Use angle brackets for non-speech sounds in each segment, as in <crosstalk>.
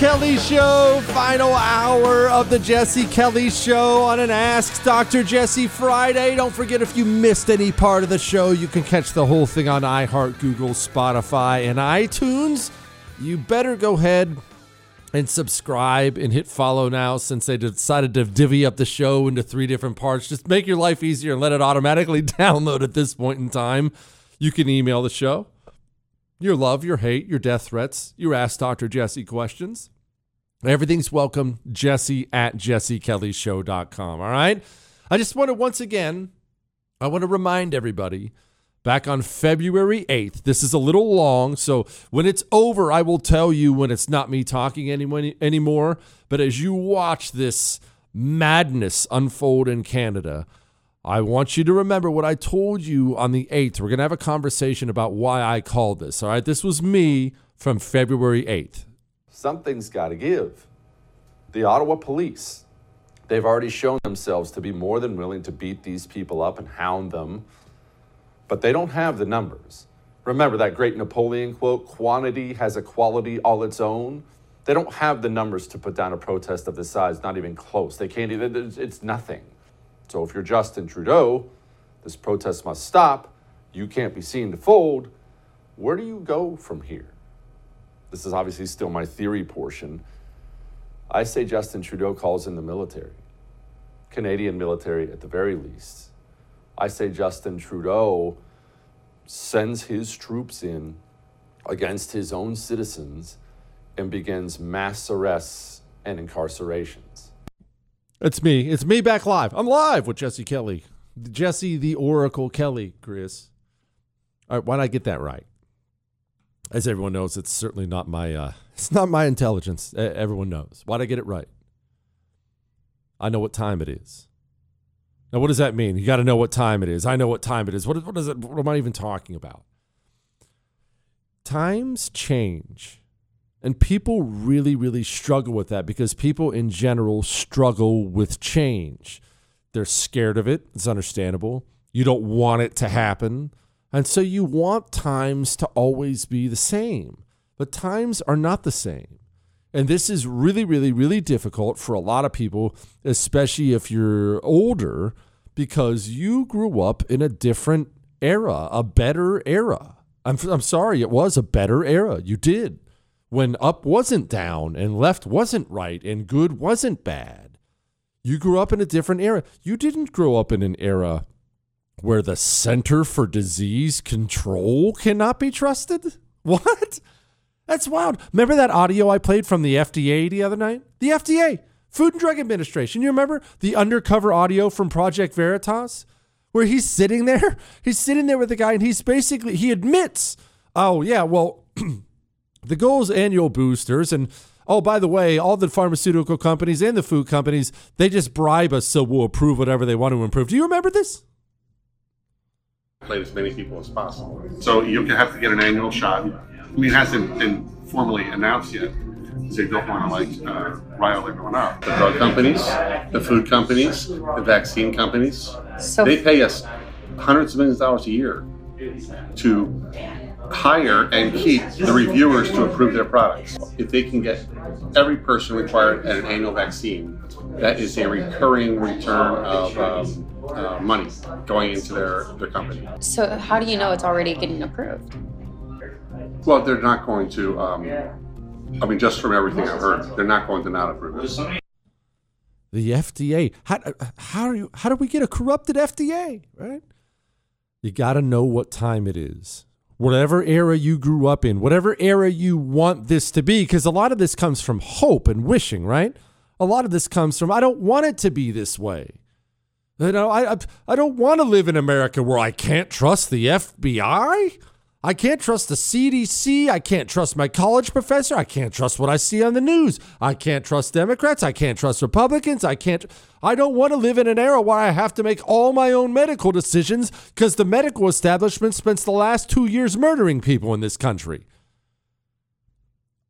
Kelly Show, final hour of the Jesse Kelly Show on an Ask Dr. Jesse Friday. Don't forget if you missed any part of the show, you can catch the whole thing on iHeart, Google, Spotify, and iTunes. You better go ahead and subscribe and hit follow now since they decided to divvy up the show into three different parts. Just make your life easier and let it automatically <laughs> download at this point in time. You can email the show your love, your hate, your death threats, your Ask Dr. Jesse questions. Everything's welcome. Jesse at jessekellyshow.com. All right. I just want to once again, I want to remind everybody back on February 8th. This is a little long, so when it's over, I will tell you when it's not me talking anyone anymore. But as you watch this madness unfold in Canada, I want you to remember what I told you on the 8th. We're going to have a conversation about why I called this. All right. This was me from February 8th. Something's got to give. The Ottawa police, they've already shown themselves to be more than willing to beat these people up and hound them, but they don't have the numbers. Remember that great Napoleon quote quantity has a quality all its own? They don't have the numbers to put down a protest of this size, not even close. They can't even, it's nothing. So if you're Justin Trudeau, this protest must stop. You can't be seen to fold. Where do you go from here? This is obviously still my theory portion. I say Justin Trudeau calls in the military, Canadian military at the very least. I say Justin Trudeau sends his troops in against his own citizens and begins mass arrests and incarcerations. It's me. It's me back live. I'm live with Jesse Kelly. Jesse the Oracle Kelly, Chris. All right, why did I get that right? As everyone knows, it's certainly not my uh, <laughs> it's not my intelligence. everyone knows. Why did I get it right? I know what time it is. Now, what does that mean? You got to know what time it is. I know what time it is. What, what is it? What am I even talking about? Times change. And people really, really struggle with that because people in general struggle with change. They're scared of it. It's understandable. You don't want it to happen. And so you want times to always be the same. But times are not the same. And this is really, really, really difficult for a lot of people, especially if you're older, because you grew up in a different era, a better era. I'm, I'm sorry, it was a better era. You did when up wasn't down and left wasn't right and good wasn't bad. You grew up in a different era. You didn't grow up in an era where the Center for Disease Control cannot be trusted. <laughs> What? That's wild. Remember that audio I played from the FDA the other night? The FDA, Food and Drug Administration. You remember the undercover audio from Project Veritas? Where he's sitting there? <laughs> He's sitting there with the guy and he's basically, he admits, oh, yeah, well, <clears throat> the goal's annual boosters. And oh, by the way, all the pharmaceutical companies and the food companies, they just bribe us so we'll approve whatever they want to improve. Do you remember this? Play as many people as possible. So you have to get an annual shot. I mean, it hasn't been formally announced yet. They don't want to like uh, rile everyone up. The drug companies, the food companies, the vaccine companies, so they pay us hundreds of millions of dollars a year to hire and keep the reviewers to approve their products. If they can get every person required at an annual vaccine, that is a recurring return of um, uh, money going into their, their company. So, how do you know it's already getting approved? Well, they're not going to, um, I mean, just from everything I've heard, they're not going to not approve it. The FDA. How, how, do you, how do we get a corrupted FDA, right? You got to know what time it is whatever era you grew up in, whatever era you want this to be, because a lot of this comes from hope and wishing, right? A lot of this comes from, I don't want it to be this way. You know, I, I don't want to live in America where I can't trust the FBI. I can't trust the CDC. I can't trust my college professor. I can't trust what I see on the news. I can't trust Democrats. I can't trust Republicans. I can't. I don't want to live in an era where I have to make all my own medical decisions because the medical establishment spends the last two years murdering people in this country.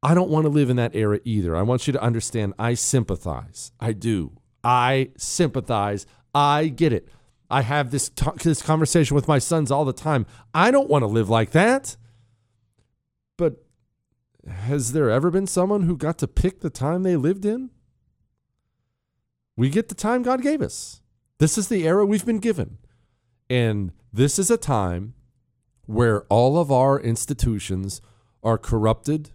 I don't want to live in that era either. I want you to understand I sympathize. I do. I sympathize. I get it. I have this t- this conversation with my sons all the time. I don't want to live like that. But has there ever been someone who got to pick the time they lived in? We get the time God gave us. This is the era we've been given. And this is a time where all of our institutions are corrupted.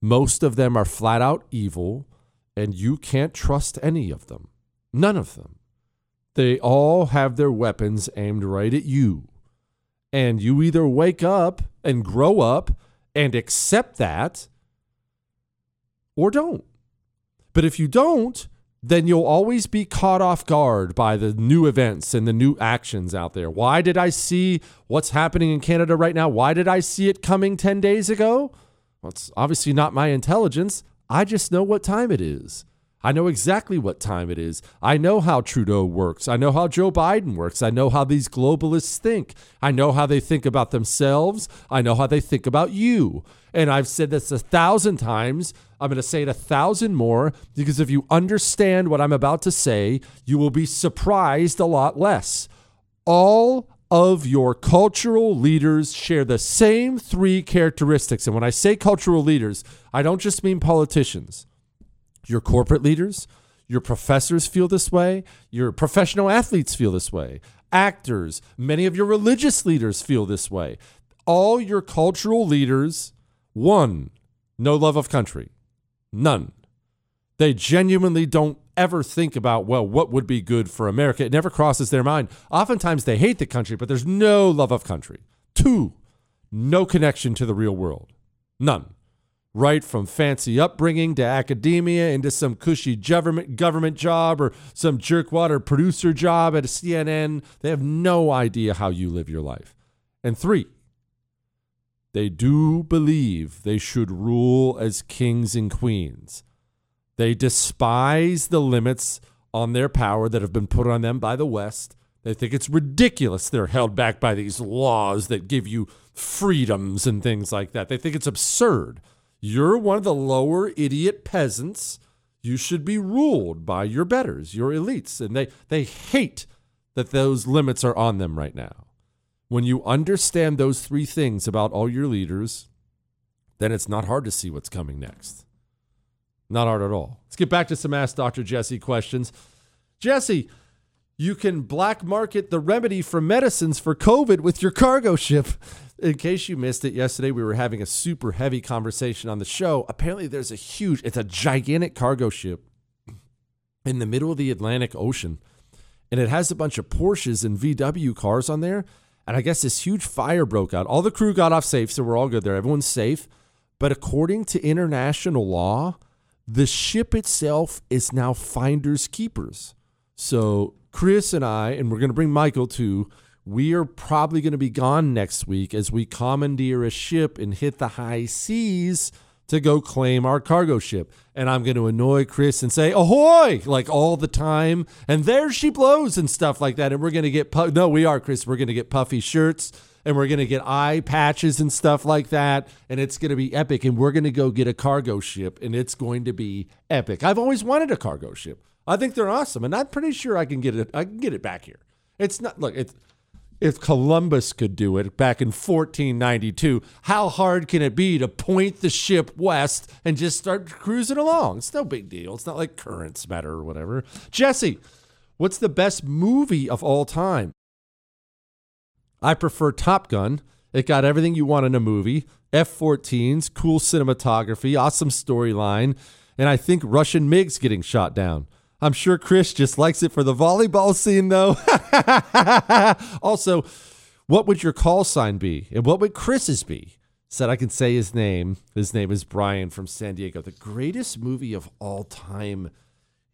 Most of them are flat out evil, and you can't trust any of them. None of them. They all have their weapons aimed right at you. And you either wake up and grow up and accept that or don't. But if you don't, then you'll always be caught off guard by the new events and the new actions out there. Why did I see what's happening in Canada right now? Why did I see it coming 10 days ago? Well, it's obviously not my intelligence. I just know what time it is. I know exactly what time it is. I know how Trudeau works. I know how Joe Biden works. I know how these globalists think. I know how they think about themselves. I know how they think about you. And I've said this a thousand times. I'm going to say it a thousand more because if you understand what I'm about to say, you will be surprised a lot less. All of your cultural leaders share the same three characteristics. And when I say cultural leaders, I don't just mean politicians. Your corporate leaders, your professors feel this way, your professional athletes feel this way, actors, many of your religious leaders feel this way. All your cultural leaders, one, no love of country. None. They genuinely don't ever think about, well, what would be good for America. It never crosses their mind. Oftentimes they hate the country, but there's no love of country. Two, no connection to the real world. None. Right from fancy upbringing to academia into some cushy government government job or some jerkwater producer job at a CNN. They have no idea how you live your life. And three, they do believe they should rule as kings and queens. They despise the limits on their power that have been put on them by the West. They think it's ridiculous they're held back by these laws that give you freedoms and things like that. They think it's absurd. You're one of the lower idiot peasants. You should be ruled by your betters, your elites. And they, they hate that those limits are on them right now. When you understand those three things about all your leaders, then it's not hard to see what's coming next. Not hard at all. Let's get back to some Ask Dr. Jesse questions. Jesse, you can black market the remedy for medicines for COVID with your cargo ship. In case you missed it yesterday, we were having a super heavy conversation on the show. Apparently, there's a huge, it's a gigantic cargo ship in the middle of the Atlantic Ocean, and it has a bunch of Porsches and VW cars on there. And I guess this huge fire broke out. All the crew got off safe, so we're all good there. Everyone's safe. But according to international law, the ship itself is now finders keepers. So Chris and I, and we're going to bring Michael too, we are probably going to be gone next week as we commandeer a ship and hit the high seas to go claim our cargo ship. And I'm going to annoy Chris and say, ahoy, like all the time. And there she blows and stuff like that. And we're going to get, pu- no, we are, Chris. We're going to get puffy shirts and we're going to get eye patches and stuff like that. And it's going to be epic. And we're going to go get a cargo ship and it's going to be epic. I've always wanted a cargo ship. I think they're awesome. And I'm pretty sure I can get it. I can get it back here. It's not, look, it's, if Columbus could do it back in 1492, how hard can it be to point the ship west and just start cruising along? It's no big deal. It's not like currents matter or whatever. Jesse, what's the best movie of all time? I prefer Top Gun. It got everything you want in a movie F 14s, cool cinematography, awesome storyline, and I think Russian MiGs getting shot down. I'm sure Chris just likes it for the volleyball scene, though. <laughs> also, what would your call sign be? And what would Chris's be? Said I can say his name. His name is Brian from San Diego. The greatest movie of all time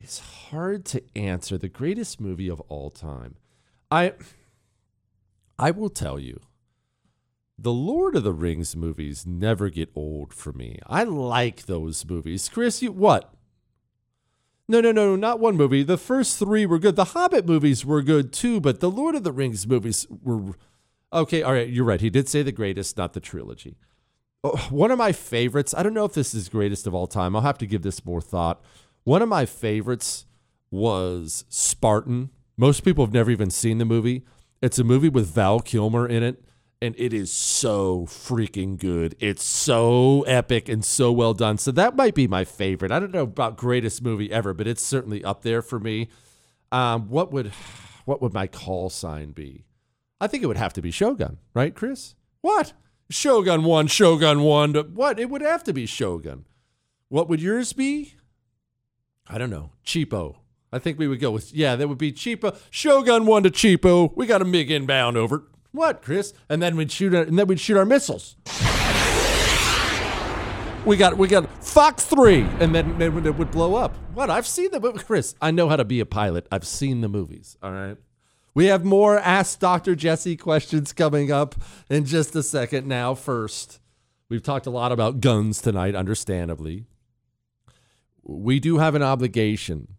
is hard to answer. The greatest movie of all time. I I will tell you. The Lord of the Rings movies never get old for me. I like those movies. Chris, you what? No, no, no, not one movie. The first three were good. The Hobbit movies were good too, but the Lord of the Rings movies were okay. All right, you're right. He did say the greatest, not the trilogy. Oh, one of my favorites. I don't know if this is greatest of all time. I'll have to give this more thought. One of my favorites was Spartan. Most people have never even seen the movie. It's a movie with Val Kilmer in it, and it is so freaking good. It's so epic and so well done. So that might be my favorite. I don't know about greatest movie ever, but it's certainly up there for me. Um, what would what would my call sign be? I think it would have to be Shogun, right, Chris? What? Shogun 1, Shogun 1. to- What? It would have to be Shogun. What would yours be? I don't know. Cheapo. I think we would go with, yeah, that would be Cheapo. Shogun 1 to Cheapo. We got a MiG inbound over. What, Chris? And then we'd shoot, our, and then we'd shoot our missiles. We got we got Fox three, and then it would, it would blow up. What? I've seen the movie, Chris. I know how to be a pilot. I've seen the movies. All right. We have more Ask Dr. Jesse questions coming up in just a second. Now, first, we've talked a lot about guns tonight, understandably. We do have an obligation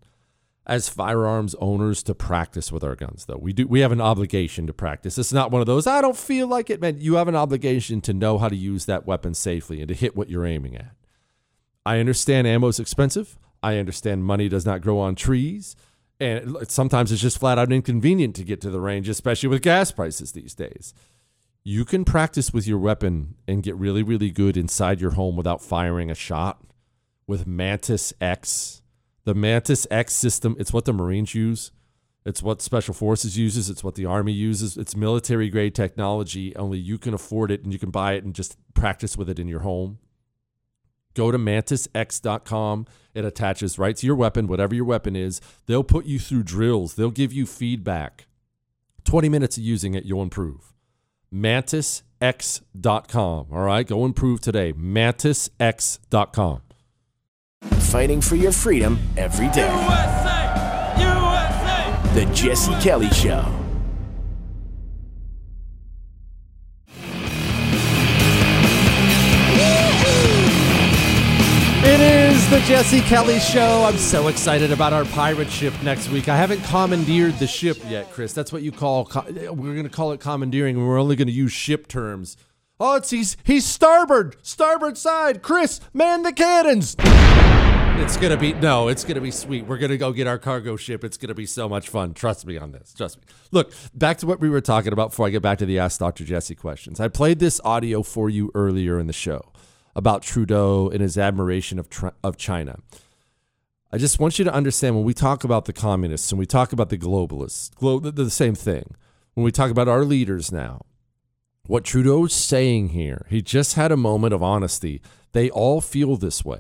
as firearms owners to practice with our guns though. We do we have an obligation to practice. It's not one of those I don't feel like it, man. You have an obligation to know how to use that weapon safely and to hit what you're aiming at. I understand ammo is expensive. I understand money does not grow on trees. And sometimes it's just flat out inconvenient to get to the range, especially with gas prices these days. You can practice with your weapon and get really, really good inside your home without firing a shot with Mantis X. The Mantis X system, it's what the Marines use. It's what Special Forces uses. It's what the Army uses. It's military grade technology. Only you can afford it and you can buy it and just practice with it in your home. Go to mantisx.com. It attaches right to your weapon, whatever your weapon is. They'll put you through drills, they'll give you feedback. 20 minutes of using it, you'll improve. Mantisx.com. All right, go improve today. Mantisx.com. Fighting for your freedom every day. USA! USA! The Jesse Kelly Show. It is the Jesse Kelly Show. I'm so excited about our pirate ship next week. I haven't commandeered the ship yet, Chris. That's what you call. co- We're going to call it commandeering, and we're only going to use ship terms. Oh, it's he's he's starboard, starboard side. Chris, man the cannons. It's gonna be no, it's gonna be sweet. We're gonna go get our cargo ship. It's gonna be so much fun. Trust me on this. Trust me. Look, back to what we were talking about before I get back to the Ask Dr. Jesse questions. I played this audio for you earlier in the show about Trudeau and his admiration of of China. I just want you to understand when we talk about the communists and we talk about the globalists, glo- the same thing. When we talk about our leaders now, what Trudeau's saying here, he just had a moment of honesty. They all feel this way.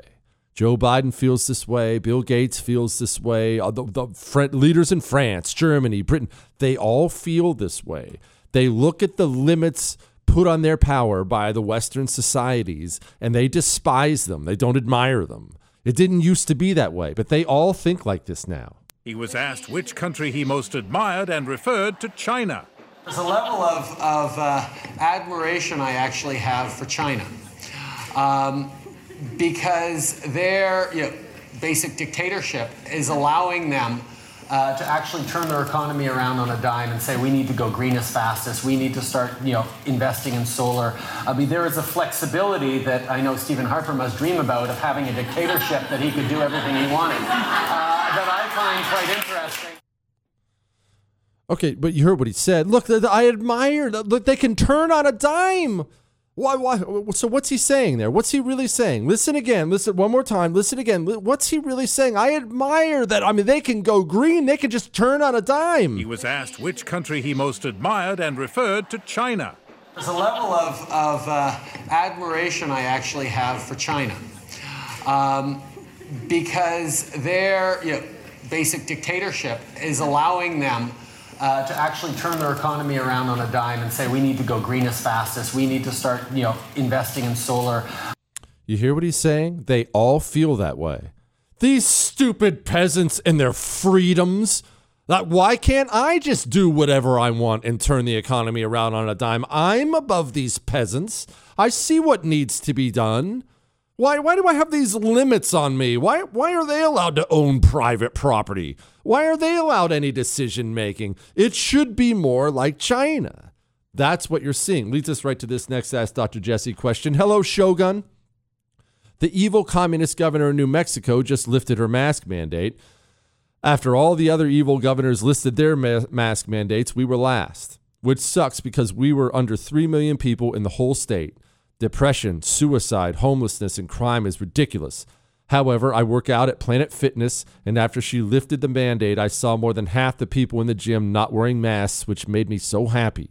Joe Biden feels this way. Bill Gates feels this way. uh, The, the Fran- leaders in France, Germany, Britain, they all feel this way. They look at the limits put on their power by the Western societies and they despise them. They don't admire them. It didn't used to be that way, but they all think like this now. He was asked which country he most admired and referred to China. There's a level of, of uh, admiration I actually have for China. Um, because their you know, basic dictatorship is allowing them uh, to actually turn their economy around on a dime and say we need to go green as fast as we need to start you know investing in solar. I mean there is a flexibility that I know Stephen Harper must dream about of having a dictatorship that he could do everything he wanted. Uh, that I find quite interesting. Okay, but you heard what he said. Look, I admire. Look, they can turn on a dime. Why? Why? So what's he saying there? What's he really saying? Listen again. Listen one more time. Listen again. What's he really saying? I admire that. I mean, they can go green. They can just turn on a dime. He was asked which country he most admired and referred to China. There's a level of, of uh, admiration I actually have for China. Um, because their you know, basic dictatorship is allowing them uh, to actually turn their economy around on a dime and say we need to go green as fast as we need to start you know investing in solar You hear what he's saying? They all feel that way. These stupid peasants and their freedoms. Like, why can't I just do whatever I want and turn the economy around on a dime? I'm above these peasants. I see what needs to be done. Why, why do I have these limits on me? Why, why are they allowed to own private property? Why are they allowed any decision making? It should be more like China. That's what you're seeing. Leads us right to this next Ask Dr. Jesse question. Hello, Shogun. The evil communist governor of New Mexico just lifted her mask mandate. After all the other evil governors listed their ma- mask mandates, we were last. which sucks because we were under 3 million people in the whole state. Depression, suicide, homelessness, and crime is ridiculous. However, I work out at Planet Fitness, and after she lifted the band aid, I saw more than half the people in the gym not wearing masks, which made me so happy.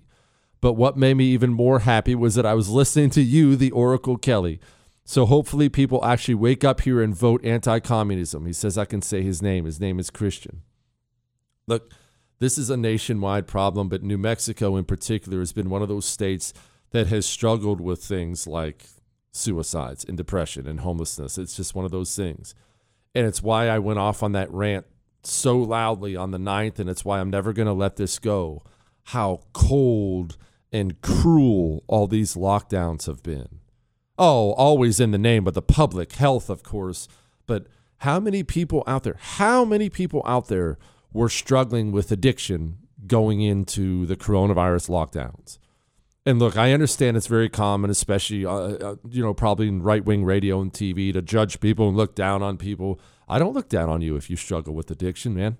But what made me even more happy was that I was listening to you, the Oracle Kelly. So hopefully, people actually wake up here and vote anti communism. He says I can say his name. His name is Christian. Look, this is a nationwide problem, but New Mexico in particular has been one of those states that has struggled with things like suicides and depression and homelessness. It's just one of those things. And it's why I went off on that rant so loudly on the 9th, and it's why I'm never going to let this go. How cold and cruel all these lockdowns have been. Oh, always in the name of the public health, of course. But how many people out there, how many people out there were struggling with addiction going into the coronavirus lockdowns? And look, I understand it's very common, especially uh, uh, you know probably in right wing radio and TV, to judge people and look down on people. I don't look down on you if you struggle with addiction, man.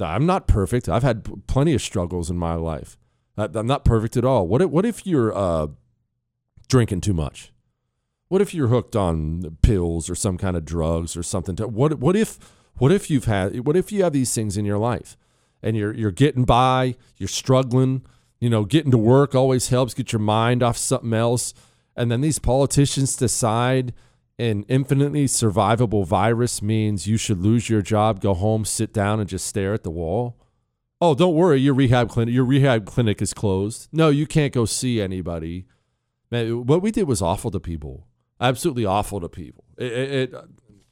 I'm not perfect. I've had p- plenty of struggles in my life. I, I'm not perfect at all. What if, what if you're uh, drinking too much? What if you're hooked on pills or some kind of drugs or something? To, what what if what if you've had what if you have these things in your life and you're you're getting by, you're struggling you know, getting to work always helps get your mind off something else. And then these politicians decide an infinitely survivable virus means you should lose your job, go home, sit down, and just stare at the wall. Oh, don't worry, your rehab clinic your rehab clinic is closed. No, you can't go see anybody. Man, what we did was awful to people. Absolutely awful to people. It it,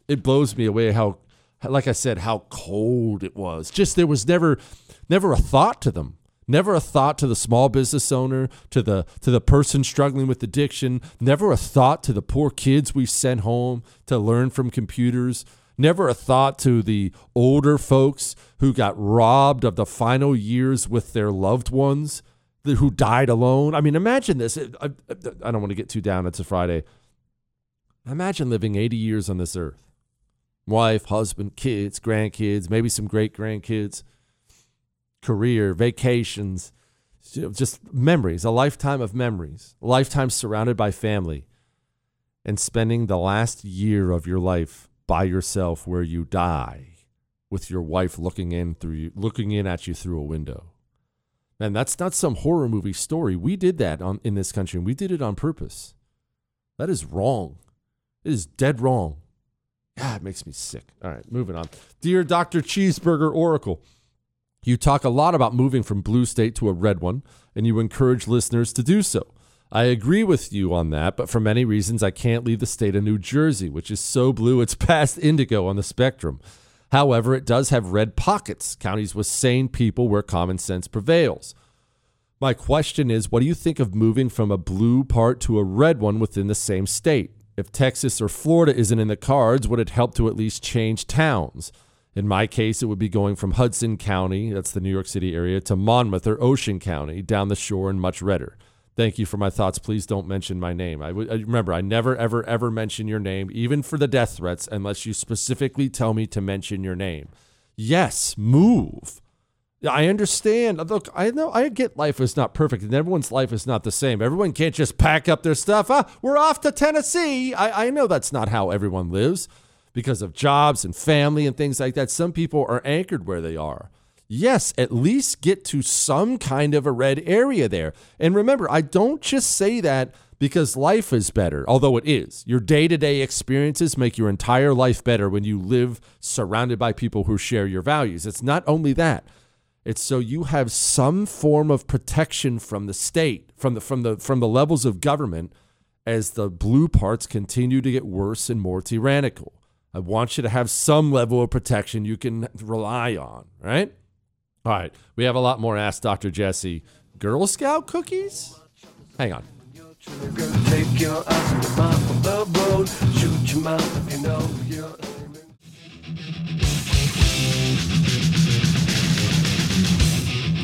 it blows me away how like I said, how cold it was. Just there was never never a thought to them. Never a thought to the small business owner, to the to the person struggling with addiction, never a thought to the poor kids we sent home to learn from computers, never a thought to the older folks who got robbed of the final years with their loved ones who died alone. I mean, imagine this. I, I don't want to get too down. It's a Friday. Imagine living 80 years on this earth. Wife, husband, kids, grandkids, maybe some great grandkids career, vacations, just memories, a lifetime of memories, a lifetime surrounded by family, and spending the last year of your life by yourself where you die with your wife looking in through you, looking in at you through a window. And that's not some horror movie story. We did that on, in this country, and we did it on purpose. That is wrong. It is dead wrong. God, it makes me sick. All right, moving on. Dear Dr. Cheeseburger Oracle, you talk a lot about moving from blue state to a red one, and you encourage listeners to do so. I agree with you on that, but for many reasons, I can't leave the state of New Jersey, which is so blue it's <laughs> past indigo on the spectrum. However, it does have red pockets, counties with sane people where common sense prevails. My question is what do you think of moving from a blue part to a red one within the same state? If Texas or Florida isn't in the cards, would it help to at least change towns? In my case, it would be going from Hudson County, that's the New York City area, to Monmouth or Ocean County, down the shore and much redder. Thank you for my thoughts. Please don't mention my name. I w- remember, I never, ever, ever mention your name, even for the death threats, unless you specifically tell me to mention your name. Yes, move. I understand. Look, I know I get life is not perfect, and everyone's life is not the same. Everyone can't just pack up their stuff. Ah, we're off to Tennessee. I, I know that's not how everyone lives because of jobs and family and things like that. Some people are anchored where they are. Yes, at least get to some kind of a red area there. And remember, I don't just say that because life is better, although it is. Your day to day experiences make your entire life better when you live surrounded by people who share your values. It's not only that. It's so you have some form of protection from the state, from the from the from the levels of government as the blue parts continue to get worse and more tyrannical. I want you to have some level of protection you can rely on, right? All right. We have a lot more Ask Dr. Jesse. Girl Scout cookies? Hang on.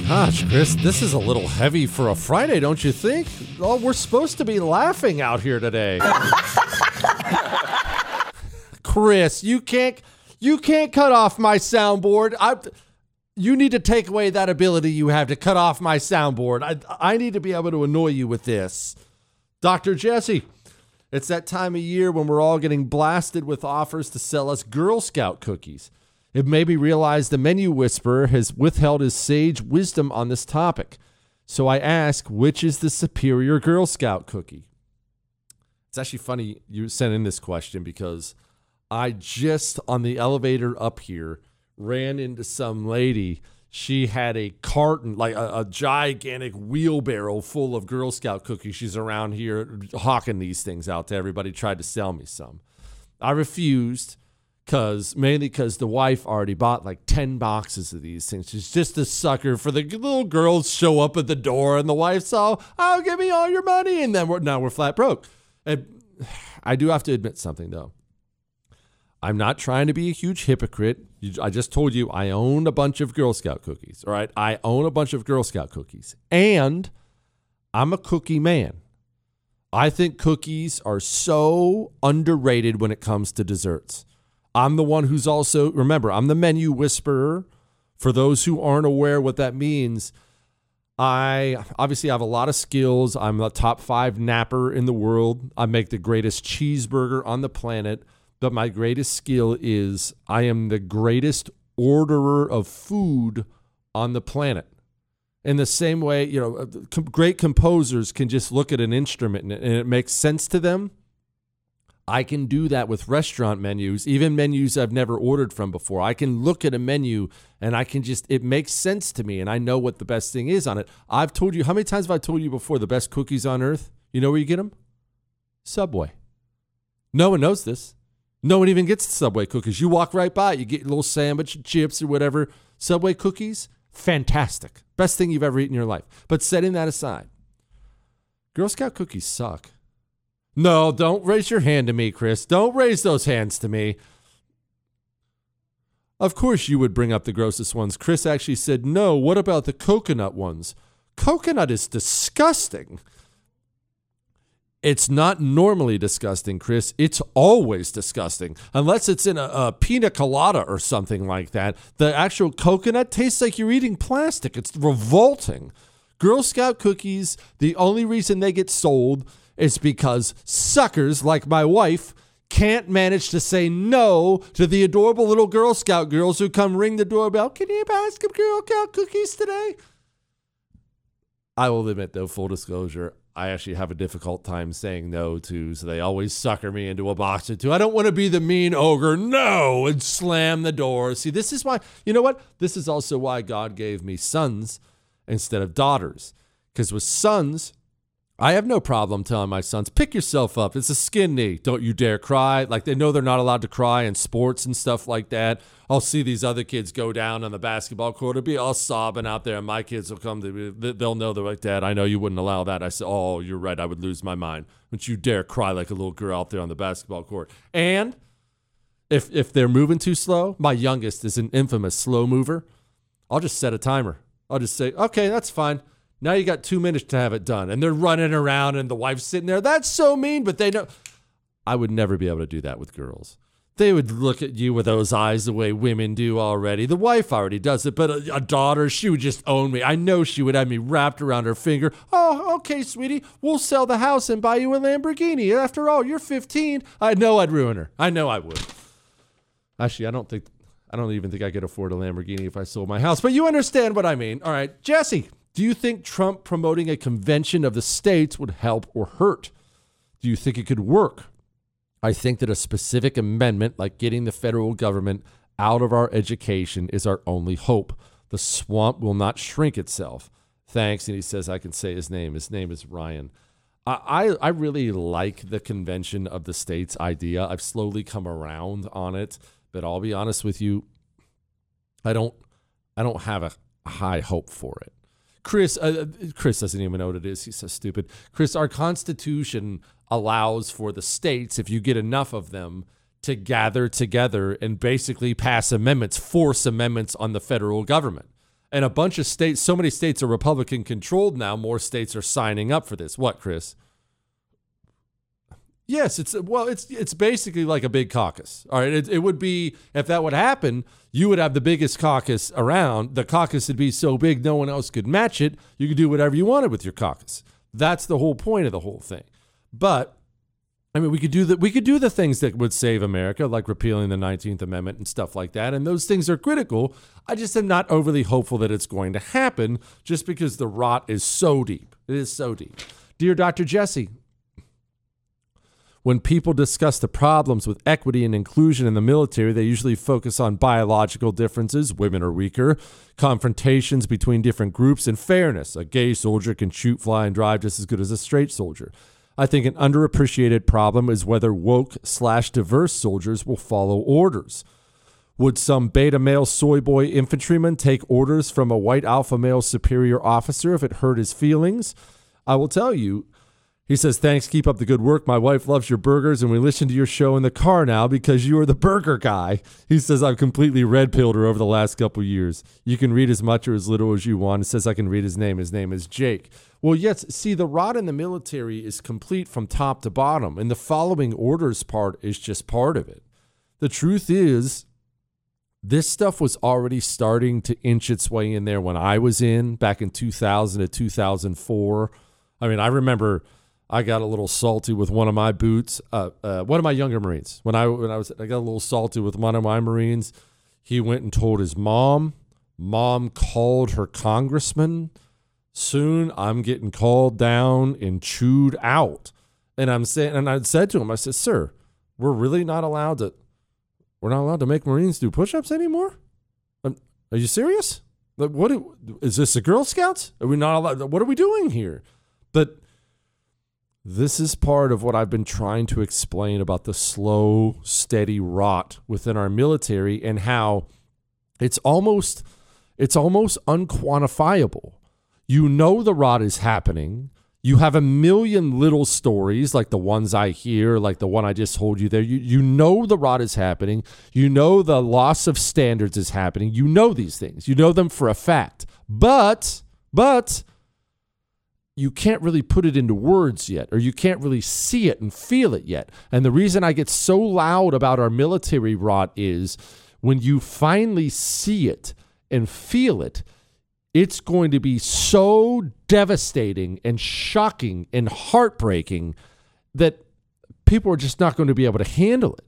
Gosh, Chris, this is a little heavy for a Friday, don't you think? Oh, we're supposed to be laughing out here today. <laughs> Chris, you can't you can't cut off my soundboard. I you need to take away that ability you have to cut off my soundboard. I, I need to be able to annoy you with this. Dr. Jesse, it's that time of year when we're all getting blasted with offers to sell us Girl Scout cookies. It made me realize the menu whisperer has withheld his sage wisdom on this topic. So I ask, which is the superior Girl Scout cookie? It's actually funny you sent in this question because I just on the elevator up here ran into some lady. She had a carton, like a, a, gigantic wheelbarrow full of Girl Scout cookies. She's around here hawking these things out to everybody, tried to sell me some. I refused because mainly because the wife already bought like 10 boxes of these things. She's just a sucker for the little girls show up at the door and the wife's all, oh, give me all your money. And then we're, now we're flat broke. And <sighs> I do have to admit something though. I'm not trying to be a huge hypocrite. I just told you I own a bunch of Girl Scout cookies. All right. I own a bunch of Girl Scout cookies. And I'm a cookie man. I think cookies are so underrated when it comes to desserts. I'm the one who's also, remember, I'm the menu whisperer. For those who aren't aware what that means, I obviously have a lot of skills. I'm the top five napper in the world. I make the greatest cheeseburger on the planet. But my greatest skill is I am the greatest orderer of food on the planet. In the same way, you know, uh, great composers can just look at an instrument and it makes sense to them. I can do that with restaurant menus, even menus I've never ordered from before. I can look at a menu and I can just, it makes sense to me and I know what the best thing is on it. I've told you, how many times have I told you before the best cookies on earth? You know where you get them? Subway. No one knows this. No one even gets the Subway cookies. You walk right by, you get a little sandwich, chips, or whatever. Subway cookies, fantastic. Best thing you've ever eaten in your life. But setting that aside, Girl Scout cookies suck. No, don't raise your hand to me, Chris. Don't raise those hands to me. Of course, you would bring up the grossest ones. Chris actually said, no, what about the coconut ones? Coconut is disgusting. It's not normally disgusting, Chris. It's always disgusting. Unless it's in a, a, pina colada or something like that. The actual coconut tastes like you're eating plastic. It's revolting. Girl Scout cookies, the only reason they get sold is because suckers like my wife can't manage to say no to the adorable little Girl Scout girls who come ring the doorbell. Can you buy some Girl Scout cookies today? I will admit, though, full disclosure, I actually have a difficult time saying no to, so they always sucker me into a box or two. I don't want to be the mean ogre, no, and slam the door. See, this is why, you know what? This is also why God gave me sons instead of daughters. Because with sons, I have no problem telling my sons, pick yourself up. It's a skin knee. Don't you dare cry. Like they know they're not allowed to cry in sports and stuff like that. I'll see these other kids go down on the basketball court and be all sobbing out there, and my kids will come to. They'll know they're like, Dad, I know you wouldn't allow that. I said, Oh, you're right. I would lose my mind. Don't you dare cry like a little girl out there on the basketball court. And if if they're moving too slow, my youngest is an infamous slow mover. I'll just set a timer. I'll just say, okay, that's fine. Now you got two minutes to have it done. And they're running around and the wife's sitting there. That's so mean, but they know. I would never be able to do that with girls. They would look at you with those eyes the way women do already. The wife already does it, but a, a daughter, she would just own me. I know she would have me wrapped around her finger. Oh, okay, sweetie, we'll sell the house and buy you a Lamborghini. After all, you're 15. I know I'd ruin her. I know I would. Actually, I don't think, I don't even think I could afford a Lamborghini if I sold my house, but you understand what I mean. All right, Jesse, do you think Trump promoting a convention of the states would help or hurt? Do you think it could work? I think that a specific amendment, like getting the federal government out of our education, is our only hope. The swamp will not shrink itself. Thanks. And he says, I can say his name. His name is Ryan. I, I really like the convention of the states idea. I've slowly come around on it, but I'll be honest with you, I don't I don't have a high hope for it. Chris, uh, Chris doesn't even know what it is. He's so stupid. Chris, our Constitution allows for the states, if you get enough of them, to gather together and basically pass amendments, force amendments on the federal government. And a bunch of states, so many states are Republican controlled now, more states are signing up for this. What, Chris? Yes, it's well, it's it's basically like a big caucus. All right, it, it would be if that would happen, you would have the biggest caucus around. The caucus would be so big, no one else could match it. You could do whatever you wanted with your caucus. That's the whole point of the whole thing. But I mean, we could do the we could do the things that would save America, like repealing the Nineteenth Amendment and stuff like that. And those things are critical. I just am not overly hopeful that it's going to happen, just because the rot is so deep. It is so deep. Dear Dr. Jesse, when people discuss the problems with equity and inclusion in the military, they usually focus on biological differences, women are weaker, confrontations between different groups, and fairness. A gay soldier can shoot, fly, and drive just as good as a straight soldier. I think an underappreciated problem is whether woke slash diverse soldiers will follow orders. Would some beta male soy boy infantryman take orders from a white alpha male superior officer if it hurt his feelings? I will tell you, he says, Thanks, keep up the good work. My wife loves your burgers, and we listen to your show in the car now because you are the burger guy. He says, I've completely red pilled her over the last couple years. You can read as much or as little as you want. It says I can read his name. His name is Jake. Well, yes, see, the rot in the military is complete from top to bottom, and the following orders part is just part of it. The truth is, this stuff was already starting to inch its way in there when I was in back in 2000 to 2004. I mean, I remember I got a little salty with one of my boots. Uh, uh, one of my younger Marines. When I when I was I got a little salty with one of my Marines. He went and told his mom. Mom called her congressman. Soon I'm getting called down and chewed out. And I'm saying, and I said to him, I said, "Sir, we're really not allowed to. We're not allowed to make Marines do push-ups anymore. Um, are you serious? Like, what do- is this? The Girl Scouts? Are we not allowed? What are we doing here? But this is part of what I've been trying to explain about the slow, steady rot within our military and how it's almost it's almost unquantifiable. You know the rot is happening. You have a million little stories like the ones I hear, like the one I just told you there. You you know the rot is happening. You know the loss of standards is happening. You know these things. You know them for a fact. But but you can't really put it into words yet, or you can't really see it and feel it yet. And the reason I get so loud about our military rot is when you finally see it and feel it, it's going to be so devastating and shocking and heartbreaking that people are just not going to be able to handle it.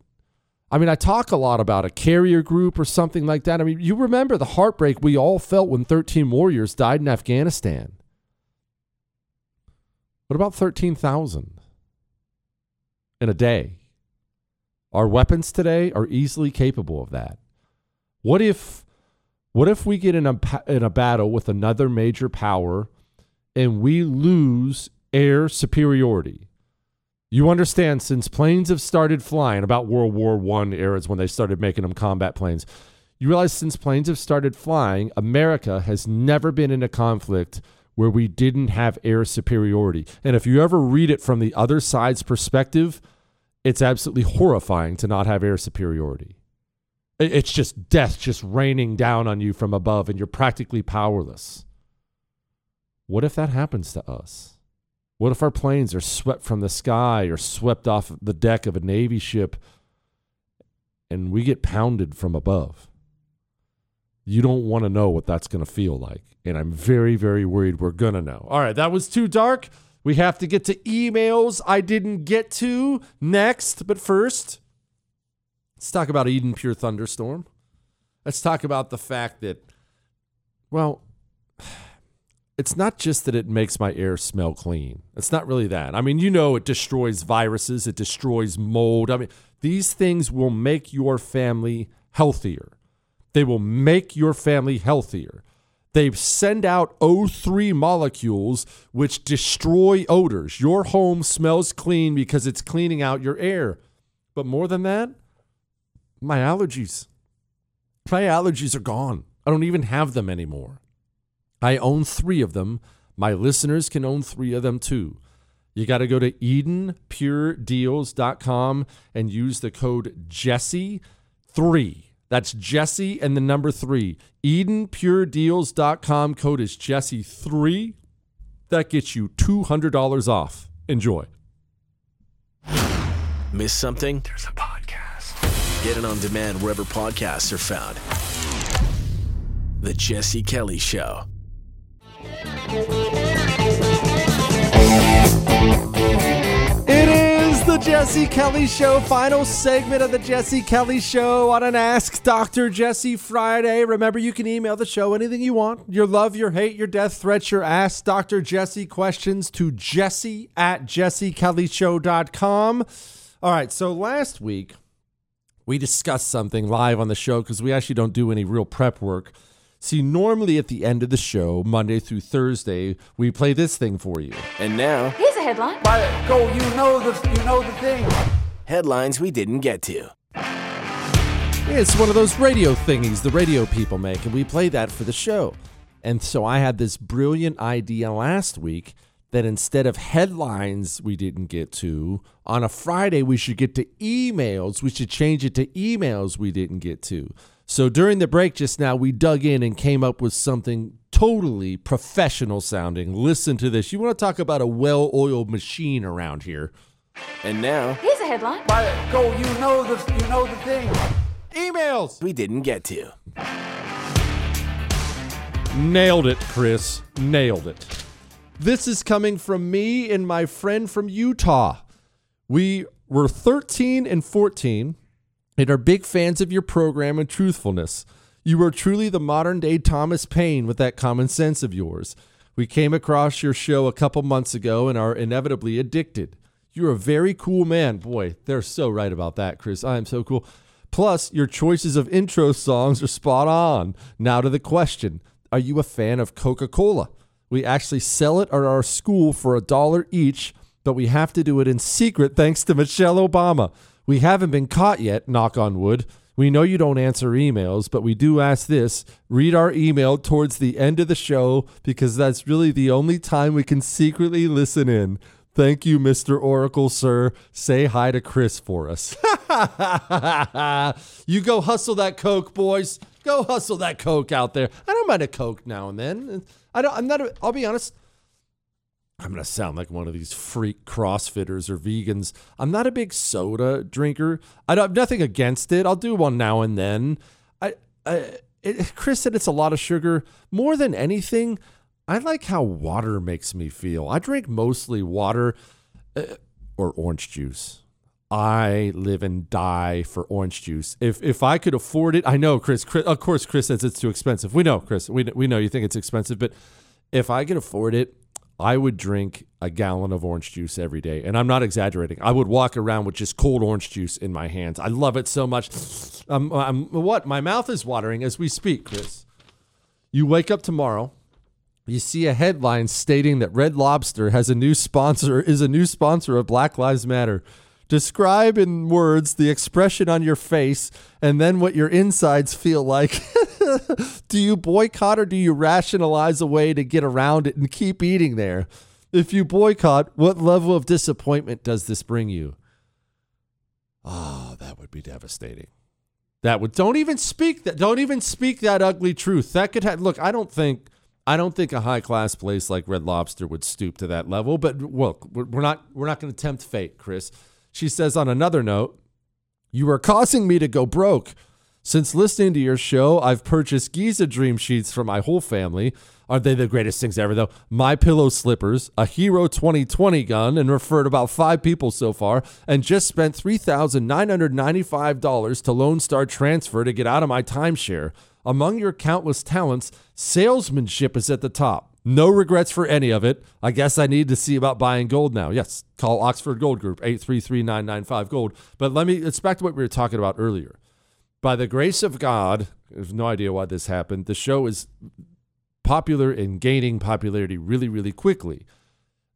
I mean, I talk a lot about a carrier group or something like that. I mean, you remember the heartbreak we all felt when 13 warriors died in Afghanistan. What about 13,000 in a day? Our weapons today are easily capable of that. What if what if we get in a in a battle with another major power and we lose air superiority? You understand since planes have started flying about World War 1 eras when they started making them combat planes. You realize since planes have started flying, America has never been in a conflict where we didn't have air superiority. And if you ever read it from the other side's perspective, it's absolutely horrifying to not have air superiority. It's just death just raining down on you from above, and you're practically powerless. What if that happens to us? What if our planes are swept from the sky or swept off the deck of a Navy ship and we get pounded from above? You don't want to know what that's going to feel like. And I'm very, very worried we're going to know. All right, that was too dark. We have to get to emails I didn't get to next. But first, let's talk about Eden Pure Thunderstorm. Let's talk about the fact that, well, <sighs> it's not just that it makes my air smell clean. It's not really that. I mean, you know, it destroys viruses, it destroys mold. I mean, these things will make your family healthier. They will make your family healthier. They send out O3 molecules which destroy odors. Your home smells clean because it's cleaning out your air. But more than that, my allergies. My allergies are gone. I don't even have them anymore. I own three of them. My listeners can own three of them too. You got to go to EdenPureDeals.com and use the code Jesse3. That's Jesse and the number three. EdenPureDeals.com. Code is Jesse3. That gets you $200 off. Enjoy. Miss something? There's a podcast. Get it on demand wherever podcasts are found. The Jesse Kelly Show. The Jesse Kelly Show, final segment of the Jesse Kelly Show on an Ask Dr. Jesse Friday. Remember, you can email the show anything you want your love, your hate, your death threats, your Ask Dr. Jesse questions to jesse at jessekellyshow.com. All right, so last week we discussed something live on the show because we actually don't do any real prep work. See, normally at the end of the show, Monday through Thursday, we play this thing for you. And now, Here's a headline. Go, you know the you know the thing. headlines we didn't get to. It's one of those radio thingies the radio people make, and we play that for the show. And so I had this brilliant idea last week that instead of headlines we didn't get to, on a Friday we should get to emails. We should change it to emails we didn't get to. So during the break just now, we dug in and came up with something totally professional sounding. Listen to this. You want to talk about a well oiled machine around here? And now, Here's a headline. Go, you know the you know the thing. Emails! we didn't get to. Nailed it, Chris. Nailed it. This is coming from me and my friend from Utah. We were 13 and 14 and are big fans of your program and truthfulness. You are truly the modern day Thomas Paine with that common sense of yours. We came across your show a couple months ago and are inevitably addicted. You're a very cool man. Boy, they're so right about that, Chris. I am so cool. Plus, your choices of intro songs are spot on. Now to the question Are you a fan of Coca Cola? We actually sell it at our school for a dollar each, but we have to do it in secret thanks to Michelle Obama. We haven't been caught yet, knock on wood. We know you don't answer emails, but we do ask this read our email towards the end of the show because that's really the only time we can secretly listen in. Thank you, Mr. Oracle, sir. Say hi to Chris for us. <laughs> you go hustle that Coke, boys. Go hustle that Coke out there. I don't mind a Coke now and then. I don't, I'm not, a, I'll be honest. I'm going to sound like one of these freak CrossFitters or vegans. I'm not a big soda drinker. I have nothing against it. I'll do one now and then. I, I it, Chris said it's a lot of sugar. More than anything, I like how water makes me feel. I drink mostly water uh, or orange juice. I live and die for orange juice. If if I could afford it, I know Chris. Chris of course, Chris says it's too expensive. We know, Chris. We we know you think it's expensive, but if I could afford it, I would drink a gallon of orange juice every day. And I'm not exaggerating. I would walk around with just cold orange juice in my hands. I love it so much. Um, I'm, what? My mouth is watering as we speak, Chris. You wake up tomorrow, you see a headline stating that Red Lobster has a new sponsor, is a new sponsor of Black Lives Matter. Describe in words the expression on your face and then what your insides feel like. <laughs> <laughs> do you boycott or do you rationalize a way to get around it and keep eating there? If you boycott, what level of disappointment does this bring you? Oh, that would be devastating. That would don't even speak that don't even speak that ugly truth. That could have look, I don't think I don't think a high class place like Red Lobster would stoop to that level, but look, we're not we're not going to tempt fate, Chris. She says on another note, you are causing me to go broke. Since listening to your show, I've purchased Giza Dream Sheets for my whole family. Aren't they the greatest things ever, though? My Pillow slippers, a Hero 2020 gun, and referred about five people so far, and just spent $3,995 to Lone Star Transfer to get out of my timeshare. Among your countless talents, salesmanship is at the top. No regrets for any of it. I guess I need to see about buying gold now. Yes, call Oxford Gold Group, 833 Gold. But let me, it's back to what we were talking about earlier. By the grace of God, have no idea why this happened. The show is popular and gaining popularity really, really quickly.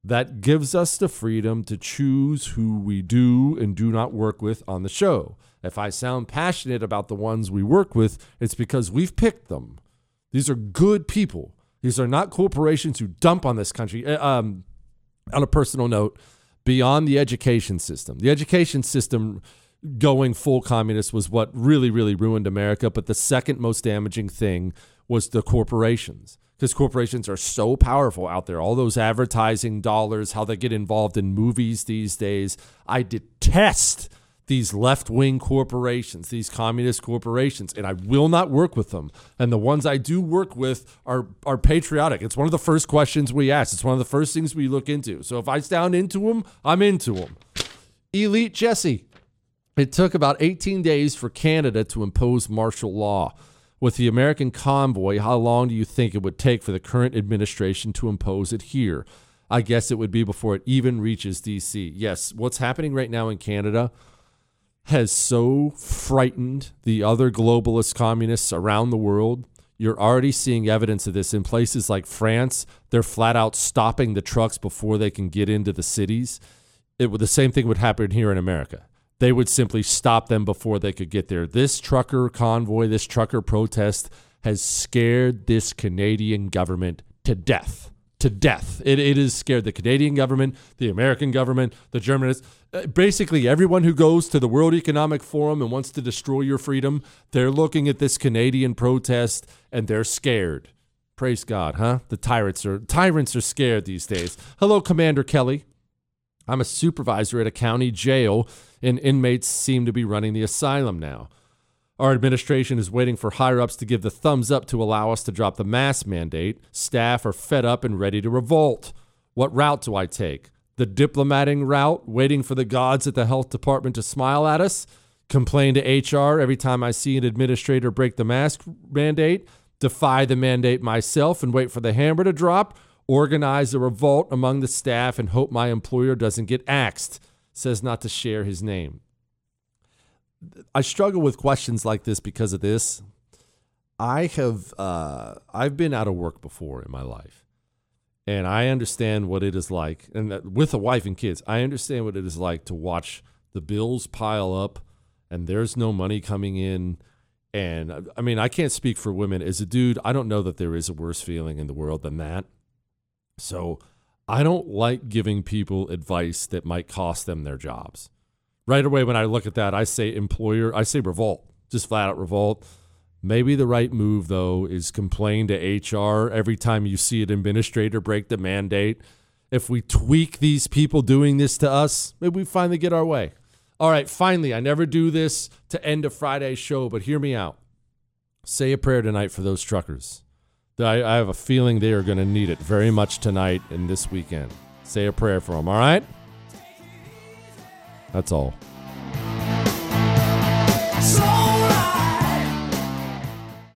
That gives us the freedom to choose who we do and do not work with on the show. If I sound passionate about the ones we work with, it's because we've picked them. These are good people. These are not corporations who dump on this country. Uh, Um, on a personal note, beyond the education system, the education system going full communist was what really, really ruined America. But the second most damaging thing was the corporations because corporations are so powerful out there. All those advertising dollars, how they get involved in movies these days. I detest these left wing corporations, these communist corporations, and I will not work with them. And the ones I do work with are, are patriotic. It's one of the first questions we ask, it's one of the first things we look into. So if I sound into them, I'm into them. Elite Jesse. It took about 18 days for Canada to impose martial law. With the American convoy, how long do you think it would take for the current administration to impose it here? I guess it would be before it even reaches DC. Yes, what's happening right now in Canada has so frightened the other globalist communists around the world. You're already seeing evidence of this in places like France. They're flat out stopping the trucks before they can get into the cities. It the same thing would happen here in America. They would simply stop them before they could get there. This trucker convoy, this trucker protest has scared this Canadian government to death. To death. It, it has scared the Canadian government, the American government, the German. uh, Basically, everyone who goes to the World Economic Forum and wants to destroy your freedom, they're looking at this Canadian protest and they're scared. Praise God, huh? The tyrants are tyrants are scared these days. Hello, Commander Kelly. I'm a supervisor at a county jail, and inmates seem to be running the asylum now. Our administration is waiting for higher ups to give the thumbs up to allow us to drop the mask mandate. Staff are fed up and ready to revolt. What route do I take? The diplomating route, waiting for the gods at the health department to smile at us? Complain to HR every time I see an administrator break the mask mandate? Defy the mandate myself and wait for the hammer to drop? Organize a revolt among the staff and hope my employer doesn't get axed? Says not to share his name. I struggle with questions like this because of this. I have uh, I've been out of work before in my life, and I understand what it is like. And with a wife and kids, I understand what it is like to watch the bills pile up, and there's no money coming in. And I mean, I can't speak for women. As a dude, I don't know that there is a worse feeling in the world than that. So I don't like giving people advice that might cost them their jobs right away when I look at that, I say employer, I say revolt, just flat out revolt. Maybe the right move though is complain to HR every time you see an administrator break the mandate. If we tweak these people doing this to us, maybe we finally get our way. All right, finally, I never do this to end a Friday show, but hear me out. Say a prayer tonight for those truckers. I, I have a feeling they are going to need it very much tonight and this weekend. Say a prayer for them, all right? That's all. So